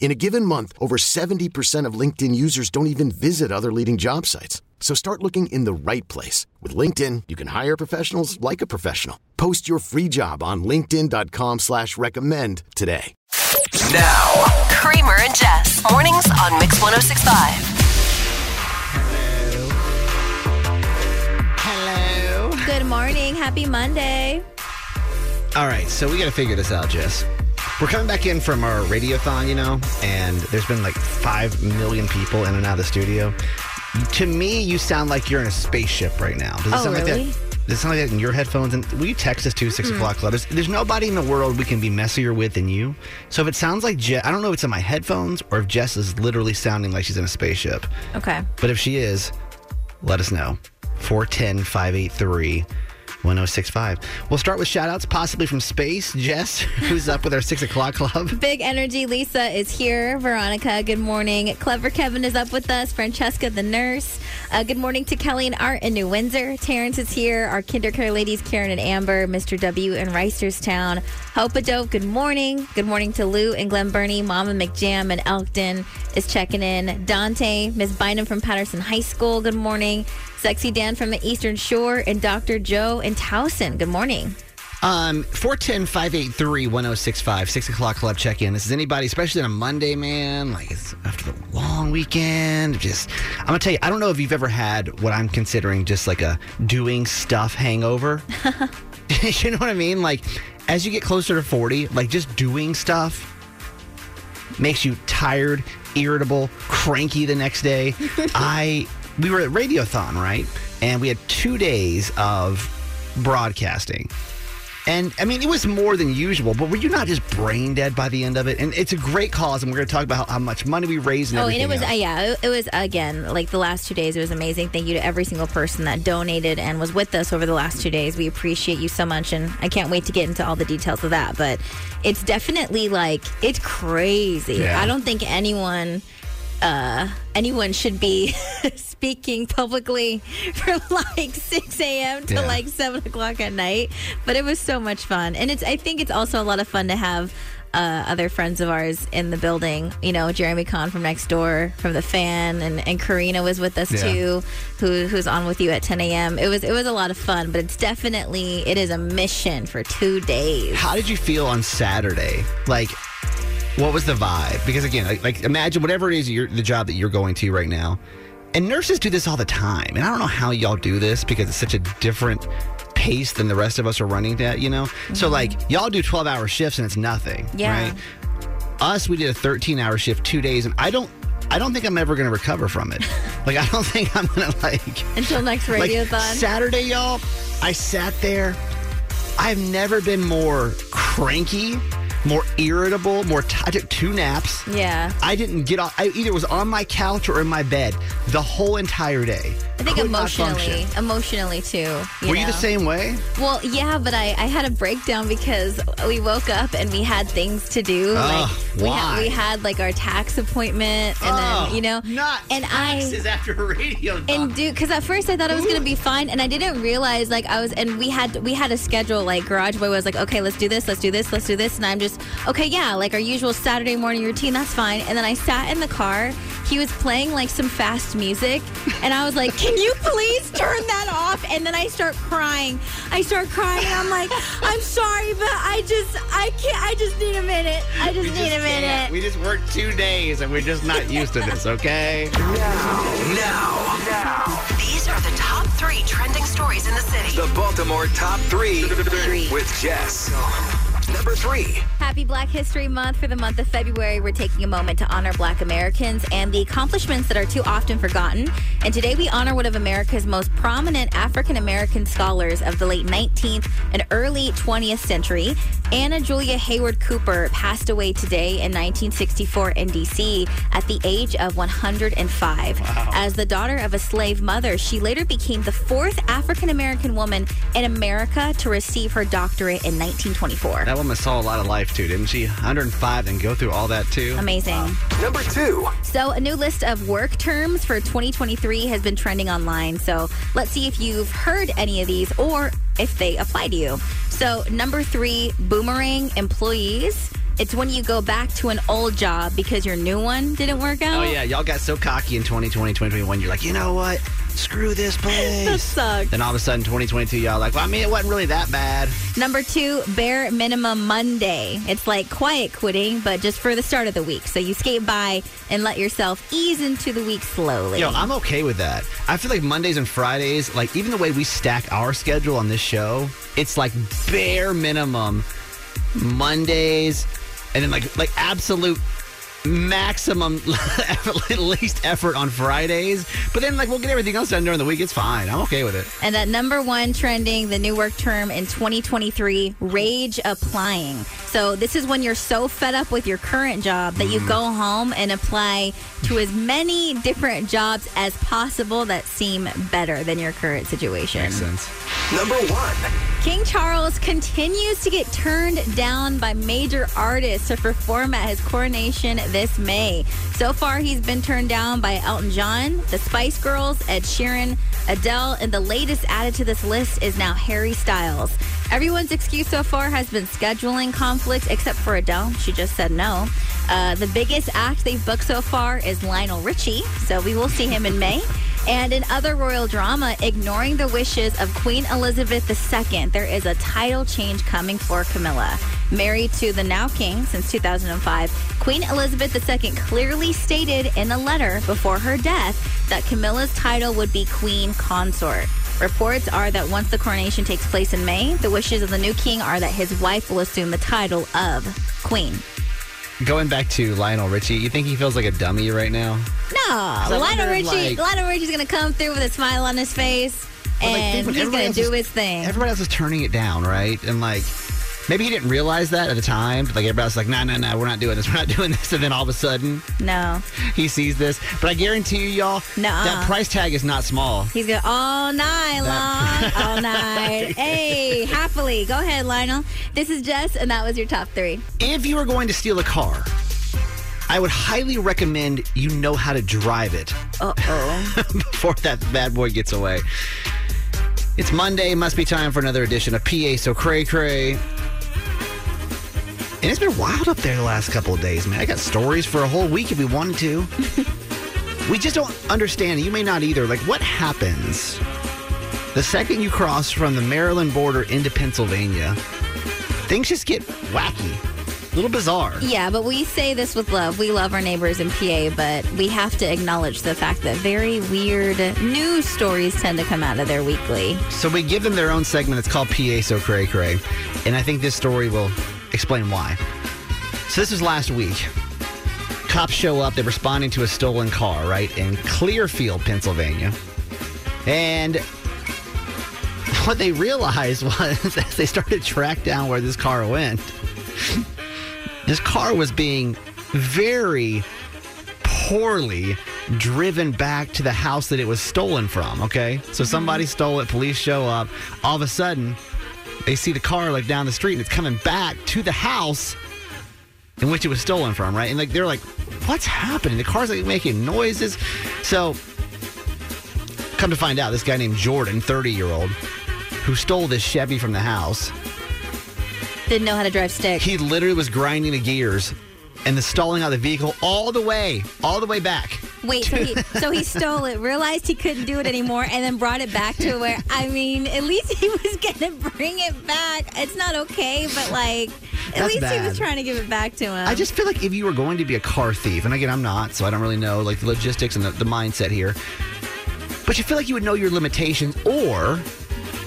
In a given month, over 70% of LinkedIn users don't even visit other leading job sites. So start looking in the right place. With LinkedIn, you can hire professionals like a professional. Post your free job on linkedin.com slash recommend today. Now, Kramer and Jess. Mornings on Mix 1065. Hello. Good morning. Happy Monday. All right, so we got to figure this out, Jess. We're coming back in from our radiothon, you know, and there's been like 5 million people in and out of the studio. To me, you sound like you're in a spaceship right now. Does it Oh, sound like really? that? Does it sound like that in your headphones? And will you text us to 6 hmm. o'clock club? There's, there's nobody in the world we can be messier with than you. So if it sounds like Jess, I don't know if it's in my headphones or if Jess is literally sounding like she's in a spaceship. Okay. But if she is, let us know. 410 583 1065. We'll start with shout outs, possibly from space. Jess, who's up with our 6 o'clock club. Big Energy Lisa is here. Veronica, good morning. Clever Kevin is up with us. Francesca, the nurse. Uh, good morning to Kelly and Art in New Windsor. Terrence is here. Our kindercare ladies, Karen and Amber. Mr. W in Reisterstown. Hope a dope, good morning. Good morning to Lou and Glen Burnie. Mama McJam and Elkton is checking in. Dante, Miss Bynum from Patterson High School, good morning. Sexy Dan from the Eastern Shore and Dr. Joe in Towson, good morning. Um, 410 583 1065, 6 o'clock club check in. This is anybody, especially on a Monday, man. Like it's after the long weekend. Just, I'm going to tell you, I don't know if you've ever had what I'm considering just like a doing stuff hangover. you know what I mean? Like, as you get closer to 40, like just doing stuff makes you tired, irritable, cranky the next day. I we were at Radiothon, right? And we had 2 days of broadcasting. And I mean, it was more than usual, but were you not just brain dead by the end of it? And it's a great cause, and we're going to talk about how, how much money we raised and Oh, and it was uh, yeah, it, it was again like the last two days. It was amazing. Thank you to every single person that donated and was with us over the last two days. We appreciate you so much, and I can't wait to get into all the details of that. But it's definitely like it's crazy. Yeah. I don't think anyone uh anyone should be speaking publicly from like 6 a.m to Yeah. like 7 o'clock at night but it was so much fun and it's i think it's also a lot of fun to have uh, other friends of ours in the building you know jeremy Conn from next door from the fan and, and karina was with us Yeah. too who, who's on with you at 10 a.m it was it was a lot of fun but it's definitely it is a mission for two days How did you feel on Saturday? Like, what was the vibe? Because again, like, like imagine whatever it is you're, the job that you're going to right now, and nurses do this all the time. And I don't know how y'all do this because it's such a different pace than the rest of us are running at. You know, so mm-hmm. like y'all do 12 hour shifts and it's nothing. Yeah. Right. Us, we did a 13 hour shift two days, and I don't. I don't think I'm ever going to recover from it. like, I don't think I'm going to like until next like radiothon Saturday, y'all, I sat there. I've never been more cranky, more irritable, more. T- I took two naps. yeah I didn't get off. I either was on my couch or in my bed the whole entire day. I think Could emotionally, emotionally too. Were you the same way? Well, yeah, but I, I had a breakdown because we woke up and we had things to do. Ugh, like we had we had like our tax appointment, and then oh, you know, Oh, not and I. taxes after a radio. And dude, because at first I thought it was gonna be fine, and I didn't realize like I was, and we had we had a schedule. Like Garage Boy was like, okay, let's do this, let's do this, let's do this, and I'm just okay, yeah, like our usual Saturday morning routine. That's fine. And then I sat in the car. He was playing like some fast music, and I was like, can you please turn that off? And then I start crying. I start crying, and I'm like, I'm sorry, but I just I can't. I just need a minute. I just need a minute. We just worked two days and we're just not used to this, okay? Now, now, these are the top three trending stories in the city. The Baltimore Top Three with Jess. Number three. Happy Black History Month for the month of February. We're taking a moment to honor Black Americans and the accomplishments that are too often forgotten. And today we honor one of America's most prominent African American scholars of the late 19th and early 20th century. Anna Julia Haywood Cooper passed away today in 1964 in D.C. at the age of 105. As the daughter of a slave mother, she later became the fourth African American woman in America to receive her doctorate in 1924. That woman saw a lot of life too, didn't she? 105 and go through all that too. Amazing. Number two. So, a new list of work terms for 2023 has been trending online. So, let's see if you've heard any of these or if they apply to you. So, number three, boomerang employees. It's when you go back to an old job because your new one didn't work oh, out. Oh yeah, y'all got so cocky in 2020, 2021. You're like, you know what? Screw this That place. sucks. then all of a sudden, 2022, y'all like, well, I mean, it wasn't really that bad. Number two, bare minimum Monday. It's like quiet quitting, but just for the start of the week. So you skate by and let yourself ease into the week slowly. Yo, I'm okay with that. I feel like Mondays and Fridays, like even the way we stack our schedule on this show, it's like bare minimum Mondays, and then like like absolute maximum least effort on Fridays. But then like we'll get everything else done during the week. It's fine. I'm okay with it. And that number one trending, the new work term in 2023, rage applying. So this is when you're so fed up with your current job that you mm. go home and apply to as many different jobs as possible that seem better than your current situation. Makes sense. Number one. King Charles continues to get turned down by major artists to perform at his coronation this May. So far, he's been turned down by Elton John, the Spice Girls, Ed Sheeran, Adele, and the latest added to this list is now Harry Styles. Everyone's excuse so far has been scheduling conflicts, except for Adele. She just said no. Uh, the biggest act they've booked so far is Lionel Richie, so we will see him in May. And in other royal drama, ignoring the wishes of Queen Elizabeth II, there is a title change coming for Camilla. Married to the now king since 2005, Queen Elizabeth II clearly stated in a letter before her death that Camilla's title would be Queen Consort. Reports are that once the coronation takes place in May, the wishes of the new king are that his wife will assume the title of Queen. Going back to Lionel Richie, you think he feels like a dummy right now? No, Lionel Richie. like- Lionel Richie's gonna come through with a smile on his face, But, like, think and he's gonna do is- his thing. Everybody else is turning it down, right? And like, maybe he didn't realize that at the time. But like, everybody else is like, no, no, no, we're not doing this. We're not doing this. And then all of a sudden, no, he sees this. But I guarantee you, y'all, Nuh-uh. that price tag is not small. he's gonna all night That- long, all night. hey, happily, go ahead, Lionel. This is Jess, and that was your top three. If you are going to steal a car, I would highly recommend you know how to drive it before that bad boy gets away. It's Monday. Must be time for another edition of PA So Cray Cray. And it's been wild up there the last couple of days, man. I got stories for a whole week if we wanted to. we just don't understand. You may not either. Like, what happens the second you cross from the Maryland border into Pennsylvania? Things just get wacky, a little bizarre. Yeah, but we say this with love. We love our neighbors in PA, but we have to acknowledge the fact that very weird news stories tend to come out of there weekly. So we give them their own segment. It's called PA So Cray Cray. And I think this story will explain why. So this was last week. Cops show up. They're responding to a stolen car, right, in Clearfield, Pennsylvania. And what they realized was as they started to track down where this car went, this car was being very poorly driven back to the house that it was stolen from. Okay. So somebody mm-hmm. stole it, police show up. All of a sudden, they see the car like down the street and it's coming back to the house in which it was stolen from, right? And like they're like, what's happening? The car's like making noises. So come to find out, this guy named Jordan, 30 year old, who stole this Chevy from the house, Didn't know how to drive stick. he literally was grinding the gears and the stalling out of the vehicle all the way, all the way back. Wait, so he so he stole it, realized he couldn't do it anymore, and then brought it back to where I mean, at least he was gonna bring it back. It's not okay, but like at That's least he was trying to give it back to him. I just feel like if you were going to be a car thief, and again, I'm not, so I don't really know like the logistics and the, the mindset here. But you feel like you would know your limitations, or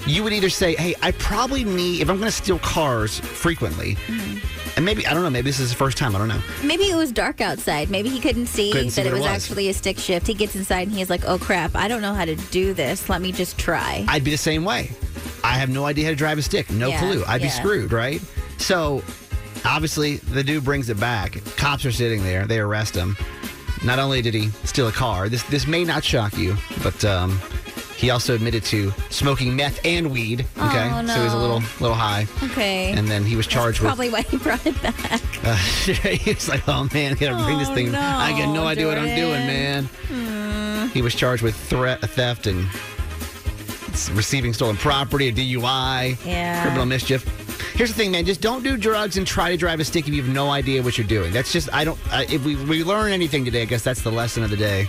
you would either say, "Hey, I probably need if I'm going to steal cars frequently." Mm-hmm. And maybe I don't know. Maybe this is the first time. I don't know. Maybe it was dark outside. Maybe he couldn't see Couldn't see that it what was, it was. actually a stick shift. He gets inside and he's like, "Oh crap! I don't know how to do this. Let me just try." I'd be the same way. I have no idea how to drive a stick. No Yeah, clue. I'd be yeah. screwed, right? So, obviously, the dude brings it back. Cops are sitting there. They arrest him. Not only did he steal a car, this this may not shock you, but um, he also admitted to smoking meth and weed. Okay, Oh, so was a little little high. okay. And then he was charged That's probably why he brought it back. with. Uh, he was like, "Oh man, I gotta bring this Oh, thing. no, I got no idea what I'm doing, Jordan. Man." He was charged with threat, theft, and receiving stolen property, a DUI, Yeah. criminal mischief. Here's the thing, man. Just don't do drugs and try to drive a stick if you have no idea what you're doing. That's just I don't. If we we learn anything today, I guess that's the lesson of the day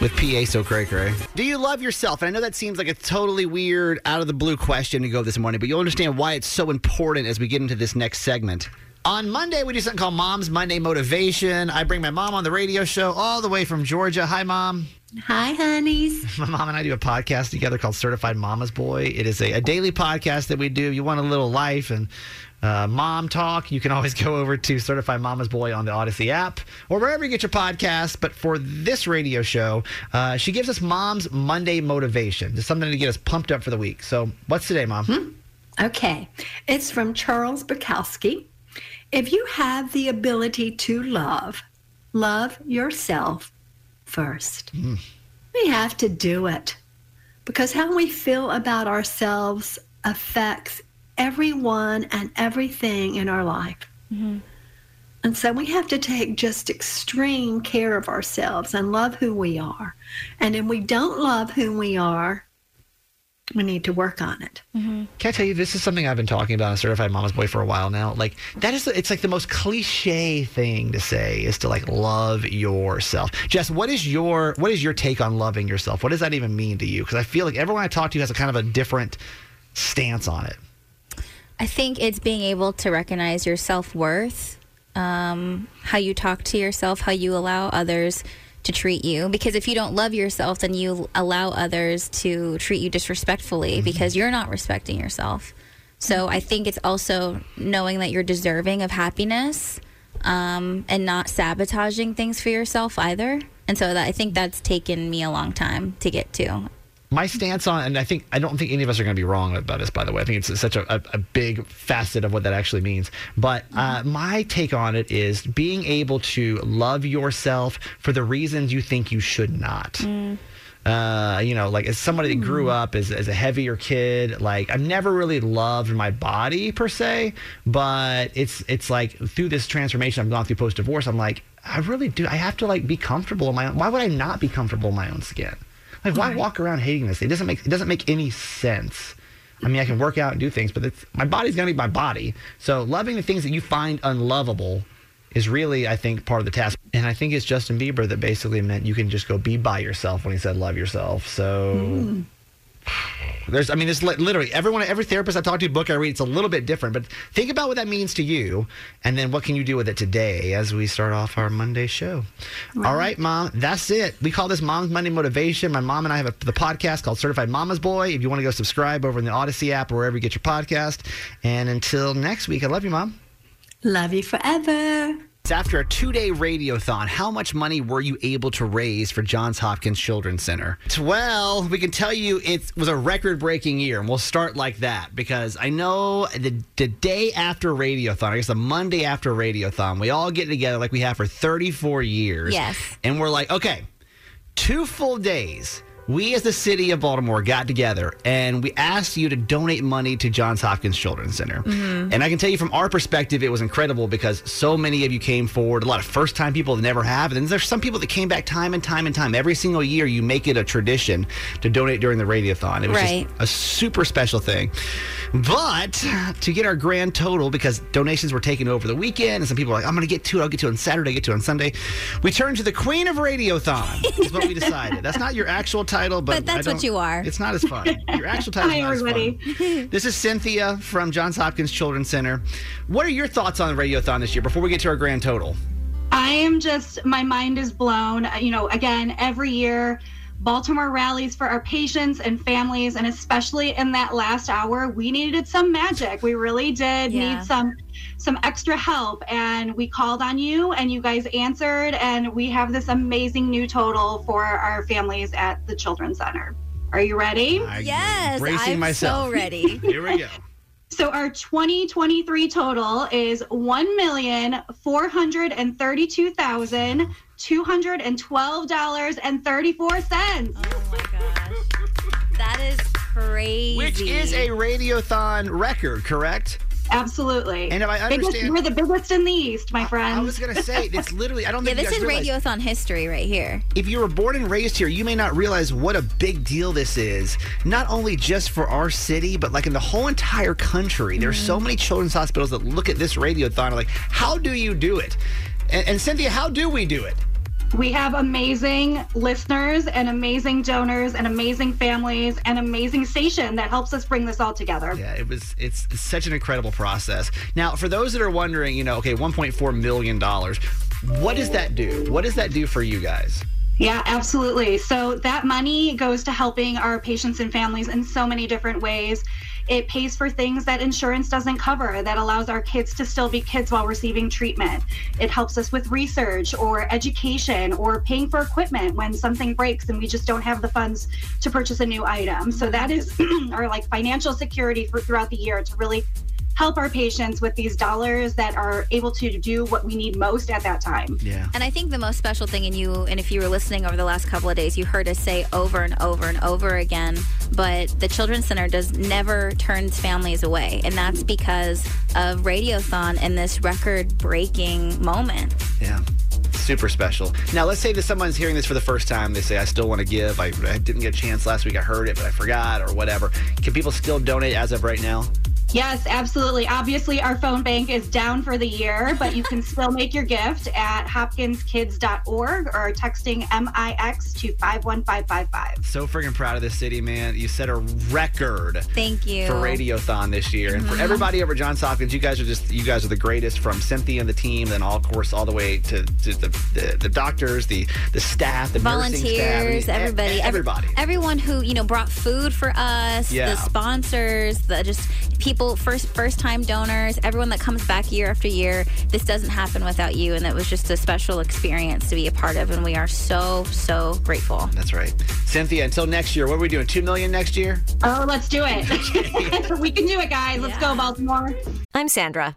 with PA so cray cray. Do you love yourself? And I know that seems like a totally weird, out of the blue question to go this morning, but you'll understand why it's so important as we get into this next segment. On Monday, we do something called Mom's Monday Motivation. I bring my mom on the radio show all the way from Georgia. Hi, mom. Hi, honeys. My mom and I do a podcast together called Certified Mama's Boy. It is a, a daily podcast that we do. You want a little life and uh, mom talk, you can always go over to Certified Mama's Boy on the Odyssey app or wherever you get your podcast. But for this radio show, uh, she gives us Mom's Monday Motivation. Just something to get us pumped up for the week. So, what's today, Mom? Okay, it's from Charles Bukowski. If you have the ability to love, love yourself first. Mm. We have to do it because how we feel about ourselves affects everyone and everything in our life. Mm-hmm. And so we have to take just extreme care of ourselves and love who we are. And if we don't love who we are, we need to work on it. Can I tell you, this is something I've been talking about on Certified Mama's Boy for a while now. Like, that is, it's like the most cliche thing to say is to like love yourself. Jess, what is your, what is your take on loving yourself? What does that even mean to you? Because I feel like everyone I talk to has a kind of a different stance on it. I think it's being able to recognize your self worth, um, how you talk to yourself, how you allow others to treat you. Because if you don't love yourself, then you allow others to treat you disrespectfully because you're not respecting yourself. So I think it's also knowing that you're deserving of happiness um, and not sabotaging things for yourself either. And so that, I think that's taken me a long time to get to. My stance on, and I think I don't think any of us are going to be wrong about this. By the way, I think it's such a, a, a big facet of what that actually means. But uh, my take on it is being able to love yourself for the reasons you think you should not. Uh, you know, like as somebody that grew up as, as a heavier kid, like I've never really loved my body per se, but it's it's like through this transformation I've gone through post divorce, I'm like, I really do. I have to like be comfortable in my own. Why would I not be comfortable in my own skin? Like, why walk around hating this? It doesn't make it doesn't make any sense. I mean, I can work out and do things, but it's, my body's gonna be my body. So loving the things that you find unlovable is really, I think, part of the task. And I think it's Justin Bieber that basically meant you can just go be by yourself when he said love yourself. So hmm. There's, I mean, there's li- literally everyone, every therapist I talk to, book I read, it's a little bit different. But think about what that means to you, and then what can you do with it today as we start off our Monday show. All right, mom, that's it. We call this Mom's Monday Motivation. My mom and I have a, the podcast called Certified Mama's Boy. If you want to go subscribe over in the Odyssey app or wherever you get your podcast. And until next week, I love you, mom. Love you forever. After a two day radiothon. How much money were you able to raise for Johns Hopkins Children's Center? Well, we can tell you it was a record breaking year, and we'll start like that because I know the, the day after radiothon, I guess the Monday after radiothon, we all get together like we have for 34 years. Yes. And we're like, okay, two full days. We, as the city of Baltimore, got together and we asked you to donate money to Johns Hopkins Children's Center. Mm-hmm. And I can tell you from our perspective, it was incredible because so many of you came forward. A lot of first time people that never have. And there's some people that came back time and time and time. Every single year, you make it a tradition to donate during the radiothon. It was Right. just a super special thing. But to get our grand total, because donations were taken over the weekend, and some people were like, I'm going to get to it. I'll get to it on Saturday, get to it on Sunday. We turned to the Queen of Radiothon, is what we decided. That's not your actual title, but, But that's I what don't- you are. It's not as fun. Your actual title Hi, is not as everybody. fun. This is Cynthia from Johns Hopkins Children's Center. What are your thoughts on the Radiothon this year before we get to our grand total? I am just, my mind is blown. Uh, You know, again, every year Baltimore rallies for our patients and families, and especially in that last hour, we needed some magic. We really did Yeah. need some some extra help, and we called on you, and you guys answered, and we have this amazing new total for our families at the Children's Center. Are you ready? I- Yes, bracing I'm myself. so ready. Here we go. So our 2023 total is one million four hundred and thirty-two thousand two hundred and twelve dollars and thirty-four cents. oh my gosh, that is crazy. Which is a radiothon record, correct? Absolutely. And if I Biggest- understand- we're the biggest in the East, my friends. I was gonna say it's literally. I don't yeah. think This is realize- Radiothon history right here. If you were born and raised here, you may not realize what a big deal this is. Not only just for our city, but like in the whole entire country. There's so mm-hmm. many children's hospitals that look at this radiothon and are like, how do you do it? And, and Cynthia, how do we do it? We have amazing listeners and amazing donors and amazing families and amazing station that helps us bring this all together. Yeah, it was. It's, such an incredible process. Now, for those that are wondering, you know, okay, 1.4 million dollars. What does that do? What does that do for you guys? Yeah, absolutely. So that money goes to helping our patients and families in so many different ways. It pays for things that insurance doesn't cover, that allows our kids to still be kids while receiving treatment. It helps us with research or education or paying for equipment when something breaks and we just don't have the funds to purchase a new item. So that is our like financial security for throughout the year to really help our patients with these dollars that are able to do what we need most at that time. Yeah. And I think the most special thing in you, and if you were listening over the last couple of days, you heard us say over and over and over again, but the Children's Center does never turns families away. And that's because of Radiothon and this record breaking moment. Yeah. Super special. Now, let's say that someone's hearing this for the first time. They say, I still want to give. I, I didn't get a chance last week. I heard it, but I forgot or whatever. Can people still donate as of right now? Yes, absolutely. Obviously, our phone bank is down for the year, but you can still make your gift at hopkinskids.org or texting MIX to 51555. So friggin' proud of this city, man. You set a record Thank you. for Radiothon this year. And for Mhm. everybody over Johns Hopkins, you guys are just, you guys are the greatest from Cynthia and the team, then all, of course, all the way to, to the, the, the doctors, the, the staff, the nursing staff. I mean, volunteers, e- everybody, ev- everybody. everyone who you know brought food for us, Yeah. the sponsors, the just people first first time donors, everyone that comes back year after year. This doesn't happen without you, and it was just a special experience to be a part of, and we are so so grateful. That's right. Cynthia, until next year, what are we doing? Two million next year? Oh, let's do it. we can do it, guys. Let's go, Baltimore. I'm Sandra,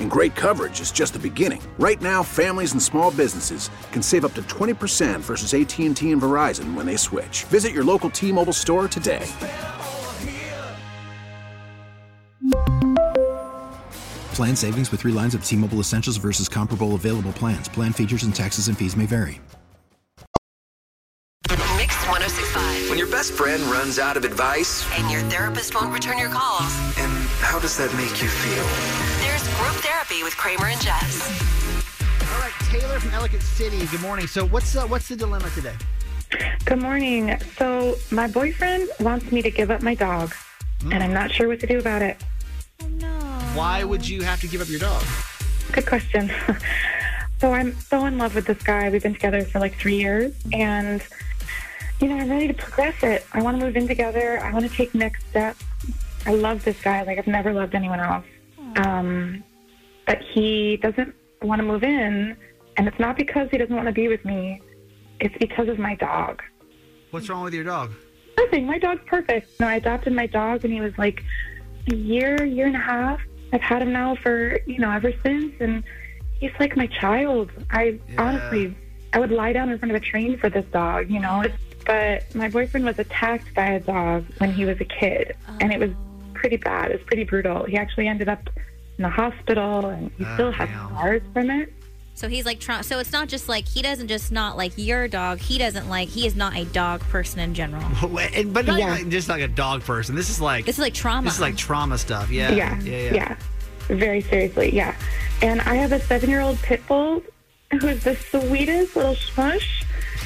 And great coverage is just the beginning. Right now, families and small businesses can save up to 20% versus AT&T and Verizon when they switch. Visit your local T-Mobile store today. Plan savings with three lines of T Mobile Essentials versus comparable available plans. Plan features and taxes and fees may vary. Mix 1065. When your best friend runs out of advice, And your therapist won't return your calls. and how does that make you feel? There's group therapy with Kramer and Jess. All right, Taylor from Ellicott City. Good morning. So what's uh, what's the dilemma today? Good morning. So, my boyfriend wants me to give up my dog, and I'm not sure what to do about it. Oh, no. Why would you have to give up your dog? Good question. so, I'm so in love with this guy. We've been together for like three years, and you know, I'm ready to progress it. I want to move in together. I want to take next steps. I love this guy like I've never loved anyone else. Um, but he doesn't want to move in, and it's not because he doesn't want to be with me. It's because of my dog. What's wrong with your dog? Nothing. My dog's perfect. No, I adopted my dog and he was like a year, year and a half. I've had him now for you know ever since, and he's like my child. I honestly, I would lie down in front of a train for this dog. You know, but my boyfriend was attacked by a dog when he was a kid, and it was pretty bad. It was pretty brutal. He actually ended up in the hospital, and he still ah, has scars from it. So he's like, tra- so it's not just like he doesn't just not like your dog. He doesn't like. He is not a dog person in general. And- but not like, just like a dog person. This is like This is like trauma. This is like trauma stuff. Yeah. yeah, Yeah. Yeah. Very seriously, yeah. And I have a seven-year-old pit bull who's the sweetest little smush.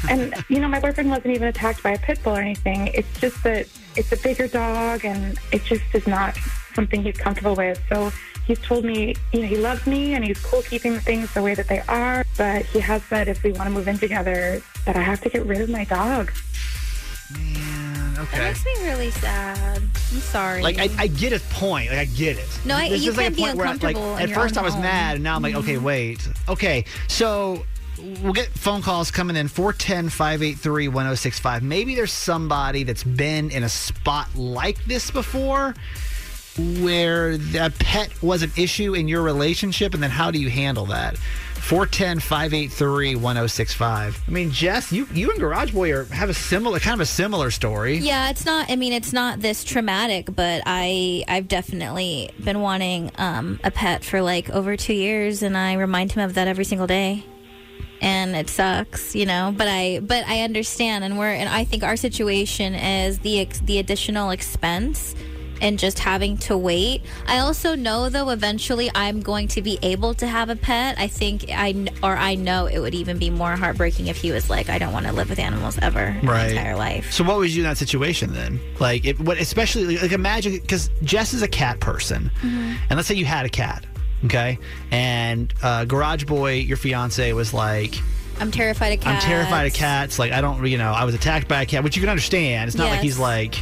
And you know, my boyfriend wasn't even attacked by a pit bull or anything. It's just that it's a bigger dog, and it just is not something he's comfortable with. So he's told me, you know, he loves me and he's cool keeping things the way that they are. But he has said if we want to move in together, that I have to get rid of my dog. That Okay. That makes me really sad. I'm sorry. Like I, I get his point. Like I get it. No, I- This you is like can a be point where I, like, uncomfortable at first I was home. Mm-hmm. mad, and now I'm like, okay, wait. Okay, so we'll get phone calls coming in 410-583-1065. Maybe there's somebody that's been in a spot like this before where the pet was an issue in your relationship, and then how do you handle that? 410-583-1065. I mean, Jess, you you and Garage Boy are, have a similar kind of a similar story. Yeah, it's not. I mean, it's not this traumatic, but I I've definitely been wanting um, a pet for like over two years, and I remind him of that every single day. And it sucks, you know. But I but I understand, and we're and I think our situation is the ex, the additional expense and just having to wait. I also know though eventually I'm going to be able to have a pet. I think I or I know it would even be more heartbreaking if he was like I don't want to live with animals ever my entire life. So what would you do in that situation then? Like, if, what, especially like imagine because Jess is a cat person, Mm-hmm. and let's say you had a cat, okay, and uh, Garage Boy, your fiance, was like. I'm terrified of cats. I'm terrified of cats. Like I don't, you know, I was attacked by a cat, which you can understand. It's not like he's like,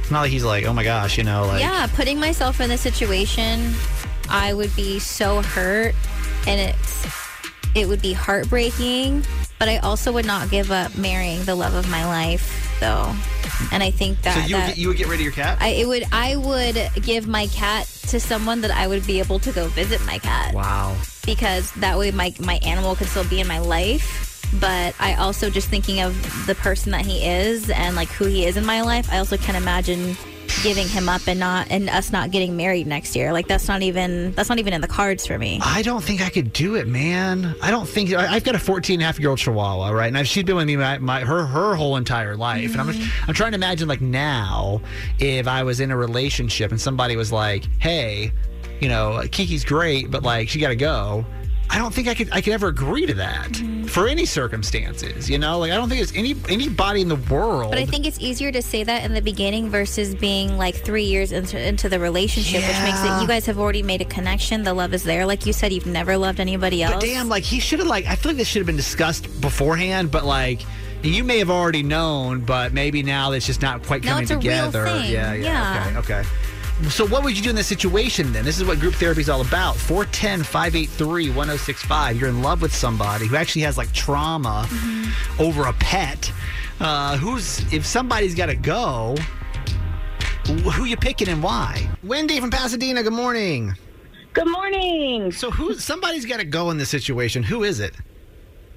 it's not like he's like, oh my gosh, you know, like yeah, putting myself in this situation, I would be so hurt, and it's it would be heartbreaking. But I also would not give up marrying the love of my life, though. And I think that So you would, that get, you would get rid of your cat? I it would I would give my cat to someone that I would be able to go visit my cat wow. because that way my my animal could still be in my life. But I also just thinking of the person that he is and like who he is in my life. I also can imagine giving him up and not and us not getting married next year. Like that's not even that's not even in the cards for me. I don't think I could do it, man. I don't think I- I've got a 14 and a half year old Chihuahua, right? And I've, she's been with me my, my her her whole entire life. And I'm just, mm-hmm. I'm trying to imagine like now if I was in a relationship and somebody was like, "Hey, you know, Kiki's great, but like she got to go." I don't think I could I could ever agree to that mm-hmm. for any circumstances. You know, like I don't think there's any anybody in the world. But I think it's easier to say that in the beginning versus being like three years into, into the relationship, which makes it you guys have already made a connection. The love is there. Like you said, you've never loved anybody else. But damn, like he should have like I feel like this should have been discussed beforehand, but like you may have already known, but maybe now it's just not quite No, coming it's together. Yeah, yeah, Yeah. Okay, okay. So what would you do in this situation then? This is what group therapy is all about. 410-583-1065. You're in love with somebody who actually has like trauma Mm-hmm. over a pet. Uh, who's if somebody's got to go, who you picking and why? Wendy from Pasadena. Good morning. Good morning. So who? Somebody's got to go in this situation. Who is it?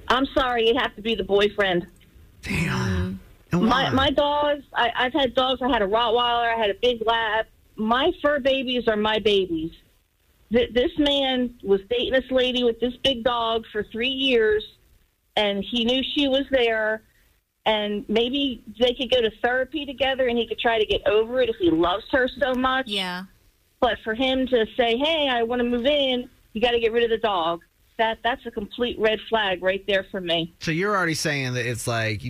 I'm sorry, it'd have to be the boyfriend. Damn. My my dogs. I, I've had dogs. I had a Rottweiler. I had a big lab. My fur babies are my babies. Th- this man was dating this lady with this big dog for three years, and he knew she was there. And maybe they could go to therapy together, and he could try to get over it if he loves her so much. Yeah. But for him to say, "Hey, I want to move in," you got to get rid of the dog. That that's a complete red flag right there for me. So you're already saying that it's like,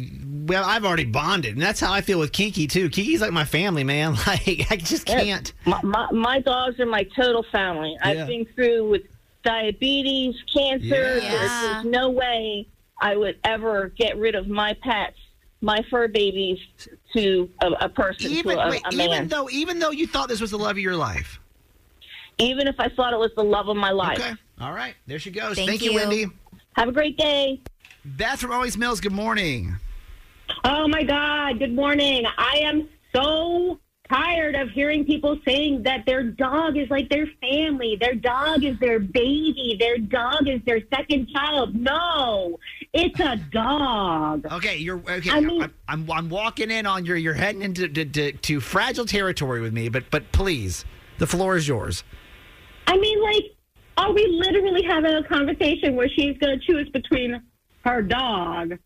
well, I've already bonded, and that's how I feel with Kiki too. Kiki's like my family, man. Like I just can't. My, my, my dogs are my total family. Yeah. I've been through with diabetes, cancer. Yeah. There's, there's no way I would ever get rid of my pets my fur babies to a, a person, Even to a, wait, a man. even though even though you thought this was the love of your life. Even if I thought it was the love of my life. Okay. All right. There she goes. Thank Thank, you, you. Wendy. Have a great day. Beth from Owings Mills. Good morning. Oh my God. Good morning. I am so tired of hearing people saying that their dog is like their family. Their dog is their baby. Their dog is their second child. No, it's a dog. Okay, you're okay. I mean- I'm, I'm I'm walking in on your. You're heading into to, to, to fragile territory with me, but but please, the floor is yours. I mean, like, are we literally having a conversation where she's going to choose between her dog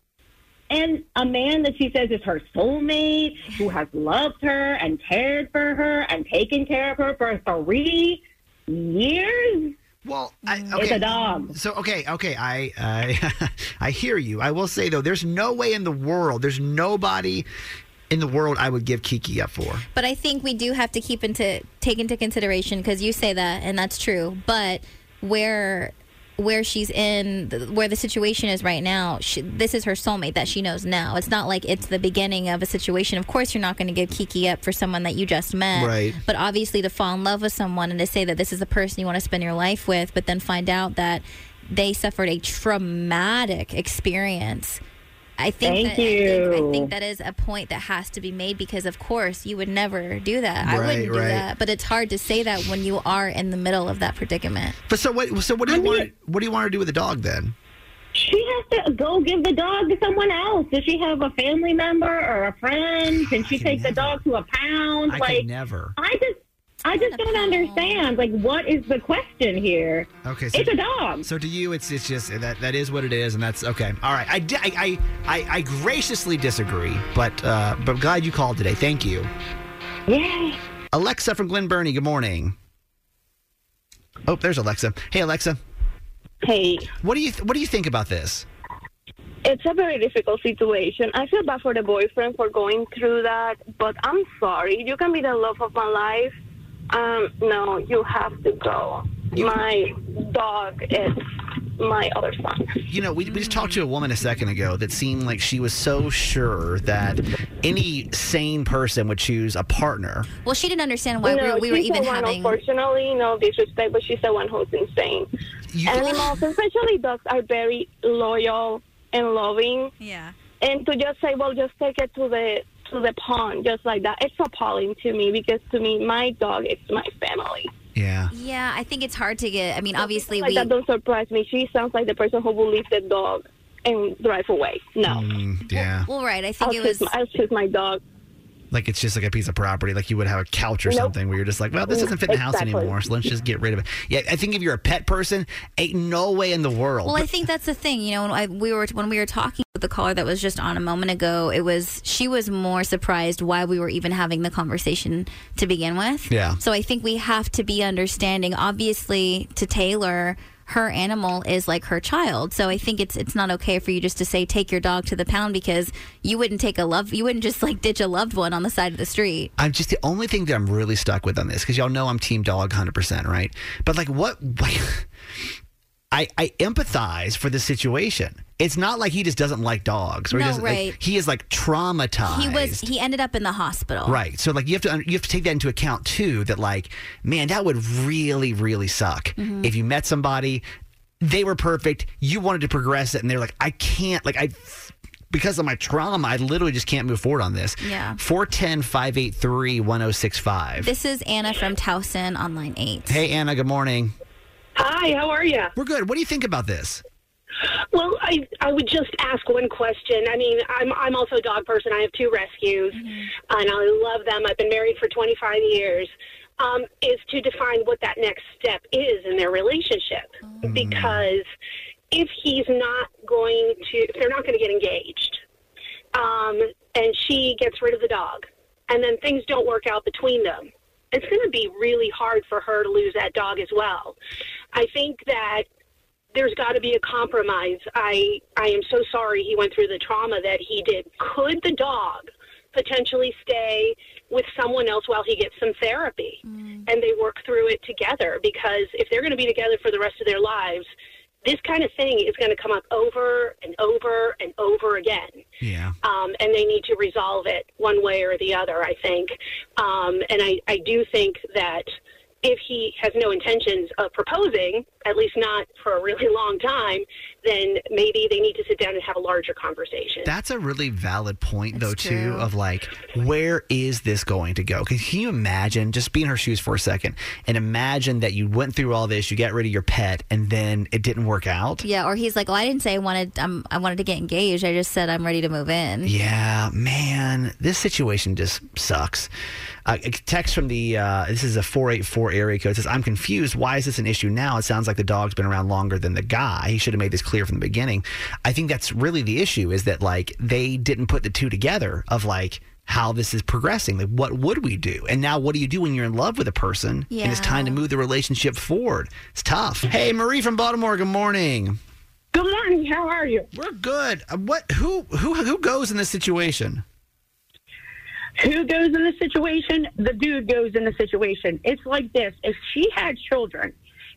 and a man that she says is her soulmate, who has loved her and cared for her and taken care of her for three years? Well, I, mm. It's a dog. So okay, okay, I I I hear you. I will say though, there's no way in the world, there's nobody in the world I would give Kiki up for. But I think we do have to keep into take into consideration because you say that and that's true. But where where she's in, where the situation is right now, she, this is her soulmate that she knows now. It's not like it's the beginning of a situation. Of course, you're not going to give Kiki up for someone that you just met. Right. But obviously, to fall in love with someone and to say that this is the person you want to spend your life with, but then find out that they suffered a traumatic experience. I think Thank that, I think, I think that is a point that has to be made because, of course, you would never do that. I wouldn't do right. that. But it's hard to say that when you are in the middle of that predicament. But so what? So what do you want? What do you want her to do with the dog then? She has to go give the dog to someone else. Does she have a family member or a friend? Can she take the dog to a pound? I like could never. I just I just don't understand. Like what is the question here? Okay, so It's a dog. So to you, it's it's just that that is what it is, and that's okay. All right, I I I, I, I graciously disagree, but uh, but I'm glad you called today. Thank you. Yay. Alexa from Glen Burnie. Good morning. Oh, there's Alexa. Hey, Alexa. Hey, What do you th- what do you think about this? it's a very difficult situation. I feel bad for the boyfriend for going through that, but I'm sorry. You can be the love of my life. Um, no, you have to go. My dog is my other son. You know, we, we just talked to a woman a second ago that seemed like she was so sure that any sane person would choose a partner. Well, she didn't understand why no, we were, we were she's even the one, having. Unfortunately, no disrespect, but she's the one who's insane. Animals, especially dogs, are very loyal and loving. Yeah. And to just say, well, just take it to the to the pond, just like that, it's appalling to me because to me, my dog is my family. Yeah. Yeah, I think it's hard to get. I mean, obviously, Like we. that don't surprise me. She sounds like the person who will leave the dog and drive away. No. Mm, yeah. Well, right. I think I'll it was. my, I'll choose my dog. Like it's just like a piece of property, like you would have a couch or Nope. something where you're just like, well, this doesn't fit in the house anymore, so let's just get rid of it. Yeah, I think if you're a pet person, ain't no way in the world. Well, I think that's the thing. You know, when I, we were when we were talking with the caller that was just on a moment ago, it was she was more surprised why we were even having the conversation to begin with. Yeah. So I think we have to be understanding. Obviously, to Taylor, her animal is like her child. So I think it's it's not okay for you just to say take your dog to the pound because you wouldn't take a love you wouldn't just like ditch a loved one on the side of the street. I'm just the only thing that I'm really stuck with on this because y'all know I'm team dog 100%, right? But like, what? Like, I I empathize for the situation. It's not like he just doesn't like dogs, or he No, doesn't. like- right. he is like traumatized. He was he ended up in the hospital. Right. So like you have to you have to take that into account too that like man that would really really suck Mhm. if you met somebody they were perfect you wanted to progress it and they're like I can't like I because of my trauma I literally just can't move forward on this. Yeah. 410-583-1065. This is Anna from Towson on line 8. Hey Anna, good morning. Hi, how are you? We're good. What do you think about this? Well, I I would just ask one question. I mean, I'm I'm also a dog person. I have two rescues, and I love them. I've been married for 25 years. Um, is to define what that next step is in their relationship, because if he's not going to, if they're not going to get engaged, um, and she gets rid of the dog, and then things don't work out between them, it's going to be really hard for her to lose that dog as well. I think that there's got to be a compromise. I I am so sorry he went through the trauma that he did. Could the dog potentially stay with someone else while he gets some therapy and they work through it together? Because if they're going to be together for the rest of their lives, this kind of thing is going to come up over and over and over again. Yeah. Um, and they need to resolve it one way or the other, I think. Um, and I, I do think that if he has no intentions of proposing, at least not for a really long time, then maybe they need to sit down and have a larger conversation. That's a really valid point, though, too, of like, where is this going to go? 'Cause Can you imagine, just be in her shoes for a second, and imagine that you went through all this, you got rid of your pet, and then it didn't work out? Yeah, or he's like, "Oh, I didn't say I wanted. Um, I wanted to get engaged. I just said I'm ready to move in." Yeah, man, this situation just sucks. Uh, a text from the uh, this is a four eight four area code It says I'm confused. Why is this an issue now? It sounds like the dog's been around longer than the guy. He should have made this clear from the beginning. I think that's really the issue is that like they didn't put the two together of like how this is progressing. Like what would we do? And now what do you do when you're in love with a person and it's time to move the relationship forward? It's tough. Hey, Marie from Baltimore. Good morning. Good morning. How are you? We're good. Uh, What? Who? Who? Who goes in this situation? Who goes in the situation? The dude goes in the situation. It's like this. If she had children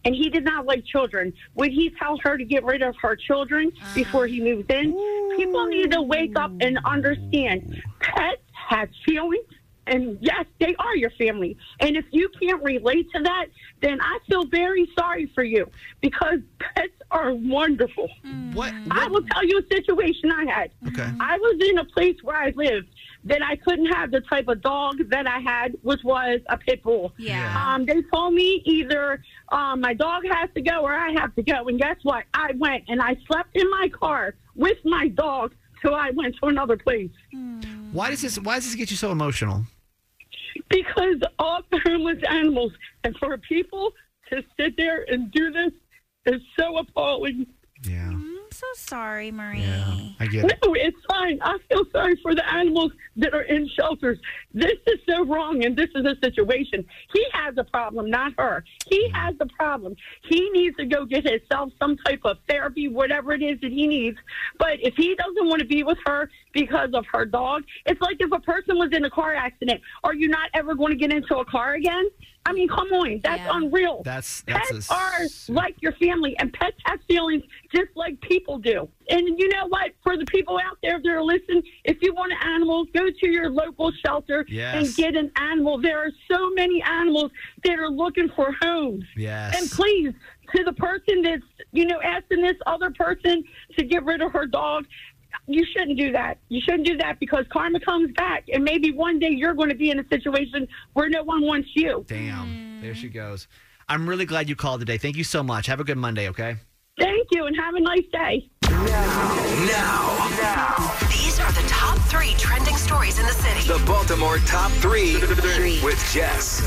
and he did not like children, would he tell her to get rid of her children before he moves in? People need to wake up and understand pets have feelings. And yes, they are your family. And if you can't relate to that, then I feel very sorry for you because pets are wonderful. Hmm. What? I will tell you a situation I had. Okay. I was in a place where I lived that I couldn't have the type of dog that I had, which was a pit bull. Yeah. Um, they told me either um, my dog has to go or I have to go. And guess what? I went and I slept in my car with my dog till I went to another place. Why does this? Why does this get you so emotional? Because all homeless animals, and for people to sit there and do this is so appalling. Yeah. I'm so sorry, Marie. I get it. No, it's fine. I feel sorry for the animals that are in shelters. This is so wrong, and this is a situation. He has a problem, not her. He mm-hmm. has a problem. He needs to go get himself some type of therapy, whatever it is that he needs. But if he doesn't want to be with her because of her dog, it's like if a person was in a car accident. Are you not ever going to get into a car again? I mean, come on, that's unreal. That's that's Pets a, are like your family, and pets have feelings just like people do. And you know what? For the people out there that are listening, if you want animals, go to your local shelter Yes. and get an animal. There are so many animals that are looking for homes. Yes. And please, to the person that's you know asking this other person to get rid of her dog. You shouldn't do that. You shouldn't do that because karma comes back, and maybe one day you're going to be in a situation where no one wants you. Damn. Mm. There she goes. I'm really glad you called today. Thank you so much. Have a good Monday. Okay. Thank you, and have a nice day. Now, now, now. These are the top three trending stories in the city. the Baltimore Top Three with Jess.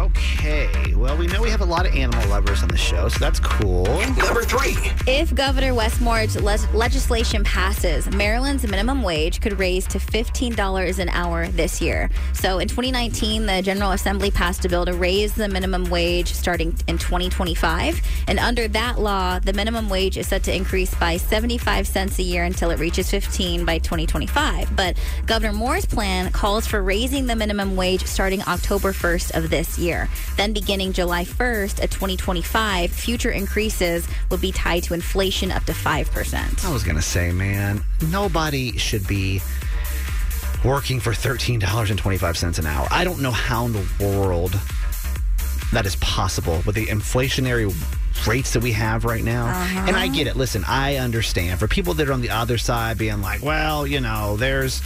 Okay. Well, we know we have a lot of animal lovers on the show, so that's cool. Number three. If Governor Wes Moore's le- legislation passes, Maryland's minimum wage could raise to $15 an hour this year. So in 2019, the General Assembly passed a bill to raise the minimum wage starting in 2025. And under that law, the minimum wage is set to increase by 75 cents a year until it reaches 15 by 2025. But Governor Moore's plan calls for raising the minimum wage starting October 1st of this year. Then beginning July 1st of 2025, future increases would be tied to inflation up to 5%. I was gonna say, man, nobody should be working for thirteen dollars and twenty five cents an hour. I don't know how in the world that is possible with the inflationary rates that we have right now. Uh-huh. And I get it. Listen, I understand for people that are on the other side being like, well, you know, there's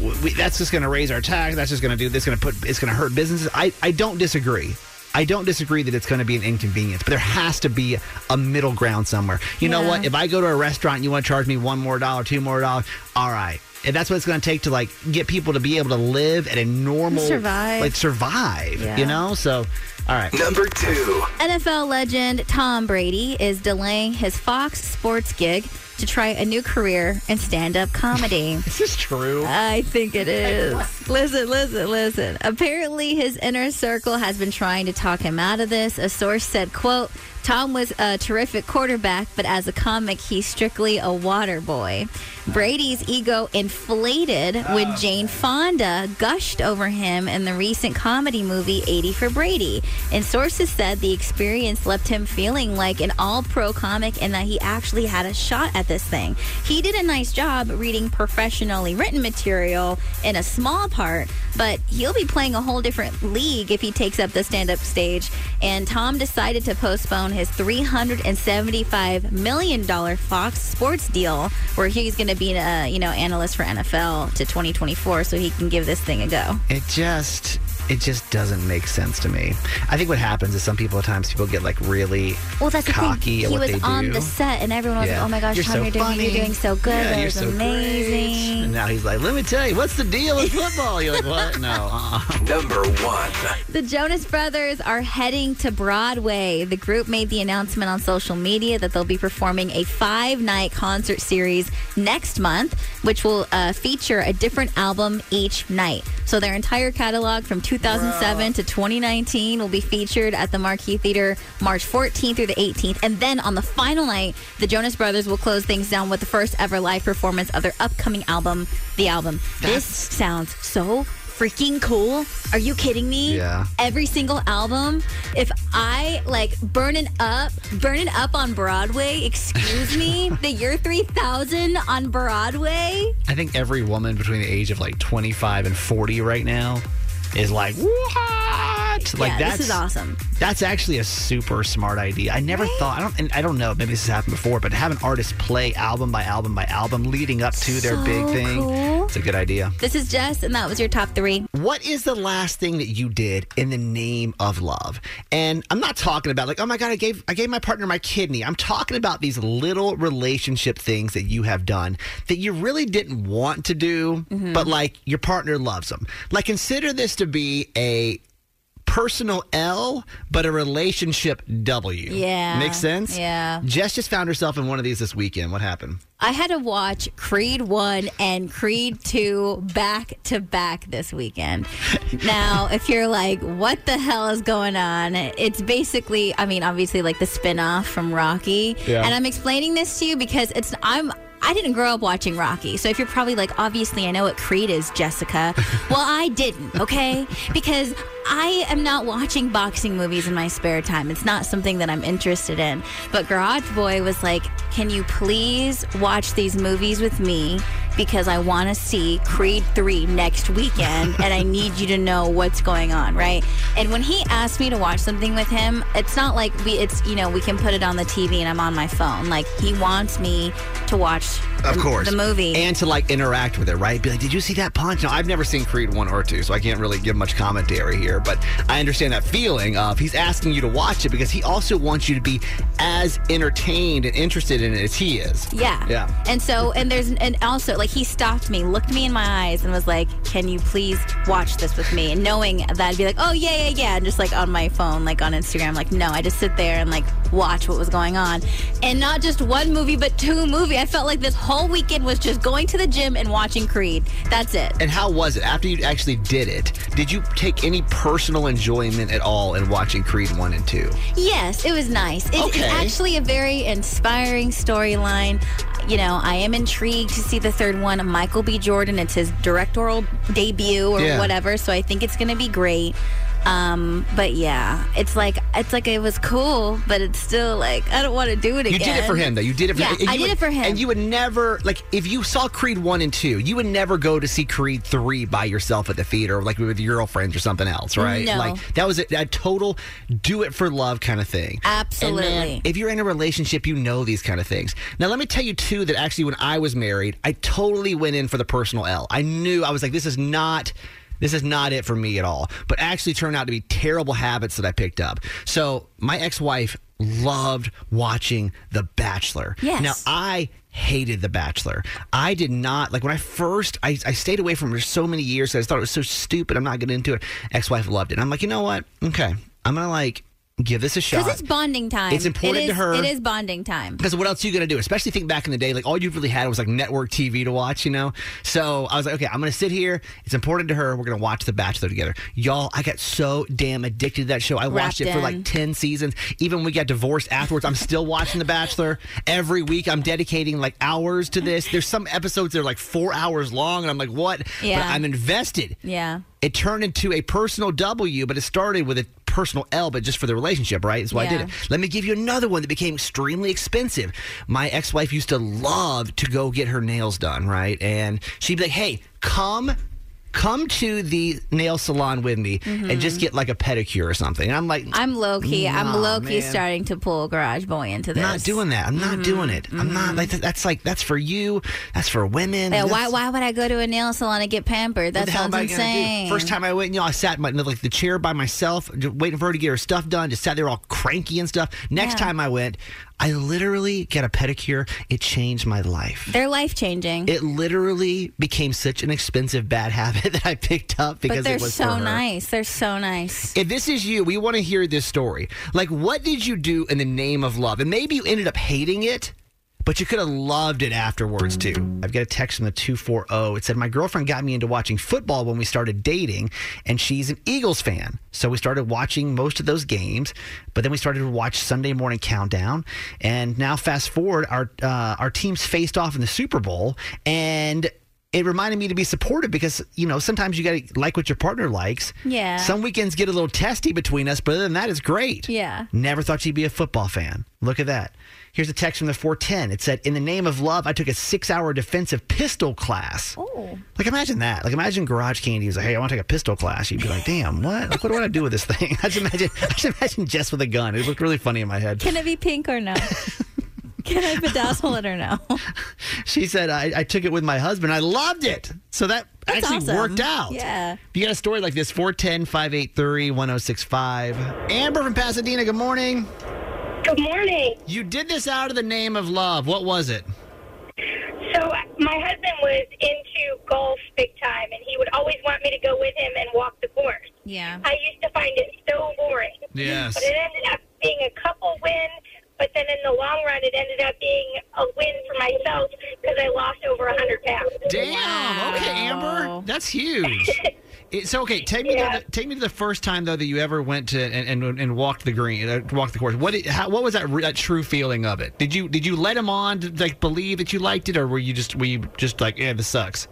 we, that's just going to raise our tax. That's just going to do this. Going to put it's going to hurt businesses. I I don't disagree. I don't disagree that it's going to be an inconvenience, but there has to be a middle ground somewhere. You know what? If I go to a restaurant and you want to charge me one more dollar, two more dollars, all right. And that's what it's going to take to like get people to be able to live at a normal Survive. like survive. Yeah. You know, so all right. Number two. NFL legend Tom Brady is delaying his Fox Sports gig to try a new career in stand up comedy. Is this true? I think it is. listen, listen, listen. Apparently his inner circle has been trying to talk him out of this. A source said, quote, Tom was a terrific quarterback, but as a comic, he's strictly a water boy. Brady's ego inflated when ah. Jane Fonda gushed over him in the recent comedy movie 80 for Brady. And sources said the experience left him feeling like an all pro comic and that he actually had a shot at this thing. He did a nice job reading professionally written material in a small part, but he'll be playing a whole different league if he takes up the stand up stage. And Tom decided to postpone his $375 million Fox Sports deal where he's going to be a you know analyst for NFL to 2024 so he can give this thing a go. It just it just doesn't make sense to me. I think what happens is some people at times people get like really Well, that's the cocky thing. at He was on do. the set, and everyone was Yeah. like, "Oh my gosh, You're Tom, so you're, doing, funny. you're doing so good. Yeah, that you're was so amazing." And now he's like, let me tell you, what's the deal with football? You're like, what? No. Uh-uh. Number one. The Jonas Brothers are heading to Broadway. The group made the announcement on social media that they'll be performing a five night concert series next month, which will uh, feature a different album each night. So their entire catalog from 2007 to 2019 will be featured at the Marquis Theater March 14th through the 18th. And then on the final night, the Jonas Brothers will close things down with the first ever live performance of their upcoming album, The Album. this sounds so freaking cool. Are you kidding me? Yeah. Every single album. If I like burning up, burning up on Broadway, excuse me, the year 3000 on Broadway. I think every woman between the age of like 25 and 40 right now is like, what? Like yeah, that's this is awesome. That's actually a super smart idea. I never thought. I don't. And I don't know. Maybe this has happened before, but have an artist play album by album by album leading up to their big thing. cool. It's a good idea. This is Jess, and that was your top three. What is the last thing that you did in the name of love? And I'm not talking about like, oh my god, I gave I gave my partner my kidney. I'm talking about these little relationship things that you have done that you really didn't want to do, Mm-hmm. but like your partner loves them. Like consider this to be a personal L, but a relationship W. Yeah. Makes sense? Yeah. Jess just found herself in one of these this weekend. What happened? I had to watch Creed 1 and Creed 2 back to back this weekend. now, if you're like, what the hell is going on? It's basically, I mean, obviously, like the spin off from Rocky. Yeah. And I'm explaining this to you because it's, I'm, I didn't grow up watching Rocky. So if you're probably like, obviously, I know what Creed is, Jessica. well, I didn't, okay? Because I am not watching boxing movies in my spare time. It's not something that I'm interested in. But Garage Boy was like, can you please watch these movies with me? Because I want to see Creed 3 next weekend and I need you to know what's going on, right? And when he asked me to watch something with him, it's not like we, it's, you know, we can put it on the TV and I'm on my phone. Like, he wants me to watch Peace. Of the, course. the movie. And to like interact with it, right? Be like, did you see that punch? Now, I've never seen Creed 1 or 2, so I can't really give much commentary here, but I understand that feeling of he's asking you to watch it because he also wants you to be as entertained and interested in it as he is. Yeah. Yeah. And so, and there's, and also, like, he stopped me, looked me in my eyes, and was like, Can you please watch this with me? And knowing that I'd be like, Oh, yeah, yeah, yeah. And just like on my phone, like on Instagram, like, no, I just sit there and like watch what was going on. And not just one movie, but two movie. I felt like this whole weekend was just going to the gym and watching Creed. That's it. And how was it after you actually did it? Did you take any personal enjoyment at all in watching Creed 1 and 2? Yes, it was nice. It- Okay. It's actually a very inspiring storyline. You know, I am intrigued to see the third one. Michael B. Jordan, it's his directorial debut or Yeah. whatever, so I think it's going to be great. Um, but yeah, it's like it's like it was cool, but it's still like I don't want to do it again. You did it for him, though. You did it for yeah, him. And I you did would- it for him. And you would never, like, if you saw Creed 1 and 2, you would never go to see Creed 3 by yourself at the theater, like with your girlfriends or something else, right? No. Like, that was a, a total do it for love kind of thing. Absolutely. Man, if you're in a relationship, you know these kind of things. Now, let me tell you, too, that actually when I was married, I totally went in for the personal L. I knew, I was like, this is not. This is not it for me at all, but actually turned out to be terrible habits that I picked up. So, my ex wife loved watching The Bachelor. Yes. Now, I hated The Bachelor. I did not, like, when I first, I, I stayed away from it for so many years. I just thought it was so stupid. I'm not getting into it. Ex wife loved it. I'm like, you know what? Okay. I'm going to, like, give this a shot. Because it's bonding time. It's important It to her. It is bonding time. Because what else are you going to do? Especially think back in the day, like all you really had was like network TV to watch, you know? So I was like, okay, I'm going to sit here. It's important to her. We're going to watch The Bachelor together. Y'all, I got so damn addicted to that show. I watched Wrapped it for like 10 seasons. Even when we got divorced afterwards, I'm still watching The Bachelor. Every week, I'm dedicating like hours to this. There's some episodes that are like four hours long, and I'm like, what? Yeah. But I'm invested. Yeah. It turned into a personal W, but it started with a personal L, but just for the relationship, right? That's why I did it. Let me give you another one that became extremely expensive. My ex wife used to love to go get her nails done, right? And she'd be like, hey, come. Come to the nail salon with me and just get like a pedicure or something. And I'm like, Mm-hmm. I'm low key. I'm Nah, low key man. starting to pull Garage Boy into this. I'm not doing that. I'm not doing it. I'm not like that's like that's for you. That's for women. Yeah, why? Why would I go to a nail salon and get pampered? That what the hell sounds insane. First time I went, you know, I sat in my, like the chair by myself, just waiting for her to get her stuff done. Just sat there all cranky and stuff. Next Yeah. time I went, I literally got a pedicure. It changed my life. They're life changing. It literally became such an expensive bad habit that I picked up because But they're it was so nice. They're so nice. If this is you, we want to hear this story. Like, what did you do in the name of love? And maybe you ended up hating it, but you could have loved it afterwards, too. I've got a text from the 240. It said, My girlfriend got me into watching football when we started dating, and she's an Eagles fan. So we started watching most of those games, but then we started to watch Sunday Morning Countdown. And now, fast forward, our, uh, our teams faced off in the Super Bowl, and it reminded me to be supportive because, you know, sometimes you got to like what your partner likes. Yeah. Some weekends get a little testy between us, but other than that, it's great. Yeah. Never thought she'd be a football fan. Look at that. Here's a text from the 410. It said, In the name of love, I took a six hour defensive pistol class. Oh. Like, imagine that. Like, imagine Garage Candy was like, Hey, I want to take a pistol class. You'd be like, Damn, what? Like, what do I do with this thing? I just imagine, I just imagine Jess with a gun. It looked really funny in my head. Can it be pink or no? Can I bedazzle it or no? She said, I, I took it with my husband. I loved it. So that That's actually awesome. worked out. Yeah. If you got a story like this, 410 583 1065. Amber from Pasadena, good morning. Good morning. You did this out of the name of love. What was it? So my husband was into golf big time, and he would always want me to go with him and walk the course. Yeah. I used to find it so boring. Yes. But it ended up being a couple win, but then in the long run, it ended up being a win for myself because I lost over a 100 pounds. Damn. Okay, Amber. That's huge. It- so okay, take me to the, take me to the first time though that you ever went to and, and, and walked the green, uh, walked the course. What did, how, what was that, re- that true feeling of it? Did you did you let him on to like believe that you liked it, or were you just were you just like yeah this sucks?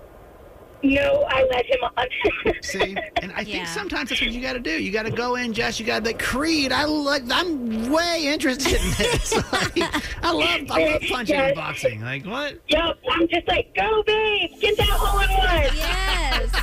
No, I let him on. See, and I think sometimes that's what you got to do. You got to go in, Jess. You got to be like, Creed. I like. I'm way interested in this. Like, I love. I love punching and boxing. Like what? Yep. I'm just like, go, babe, get that hole in one. Yes.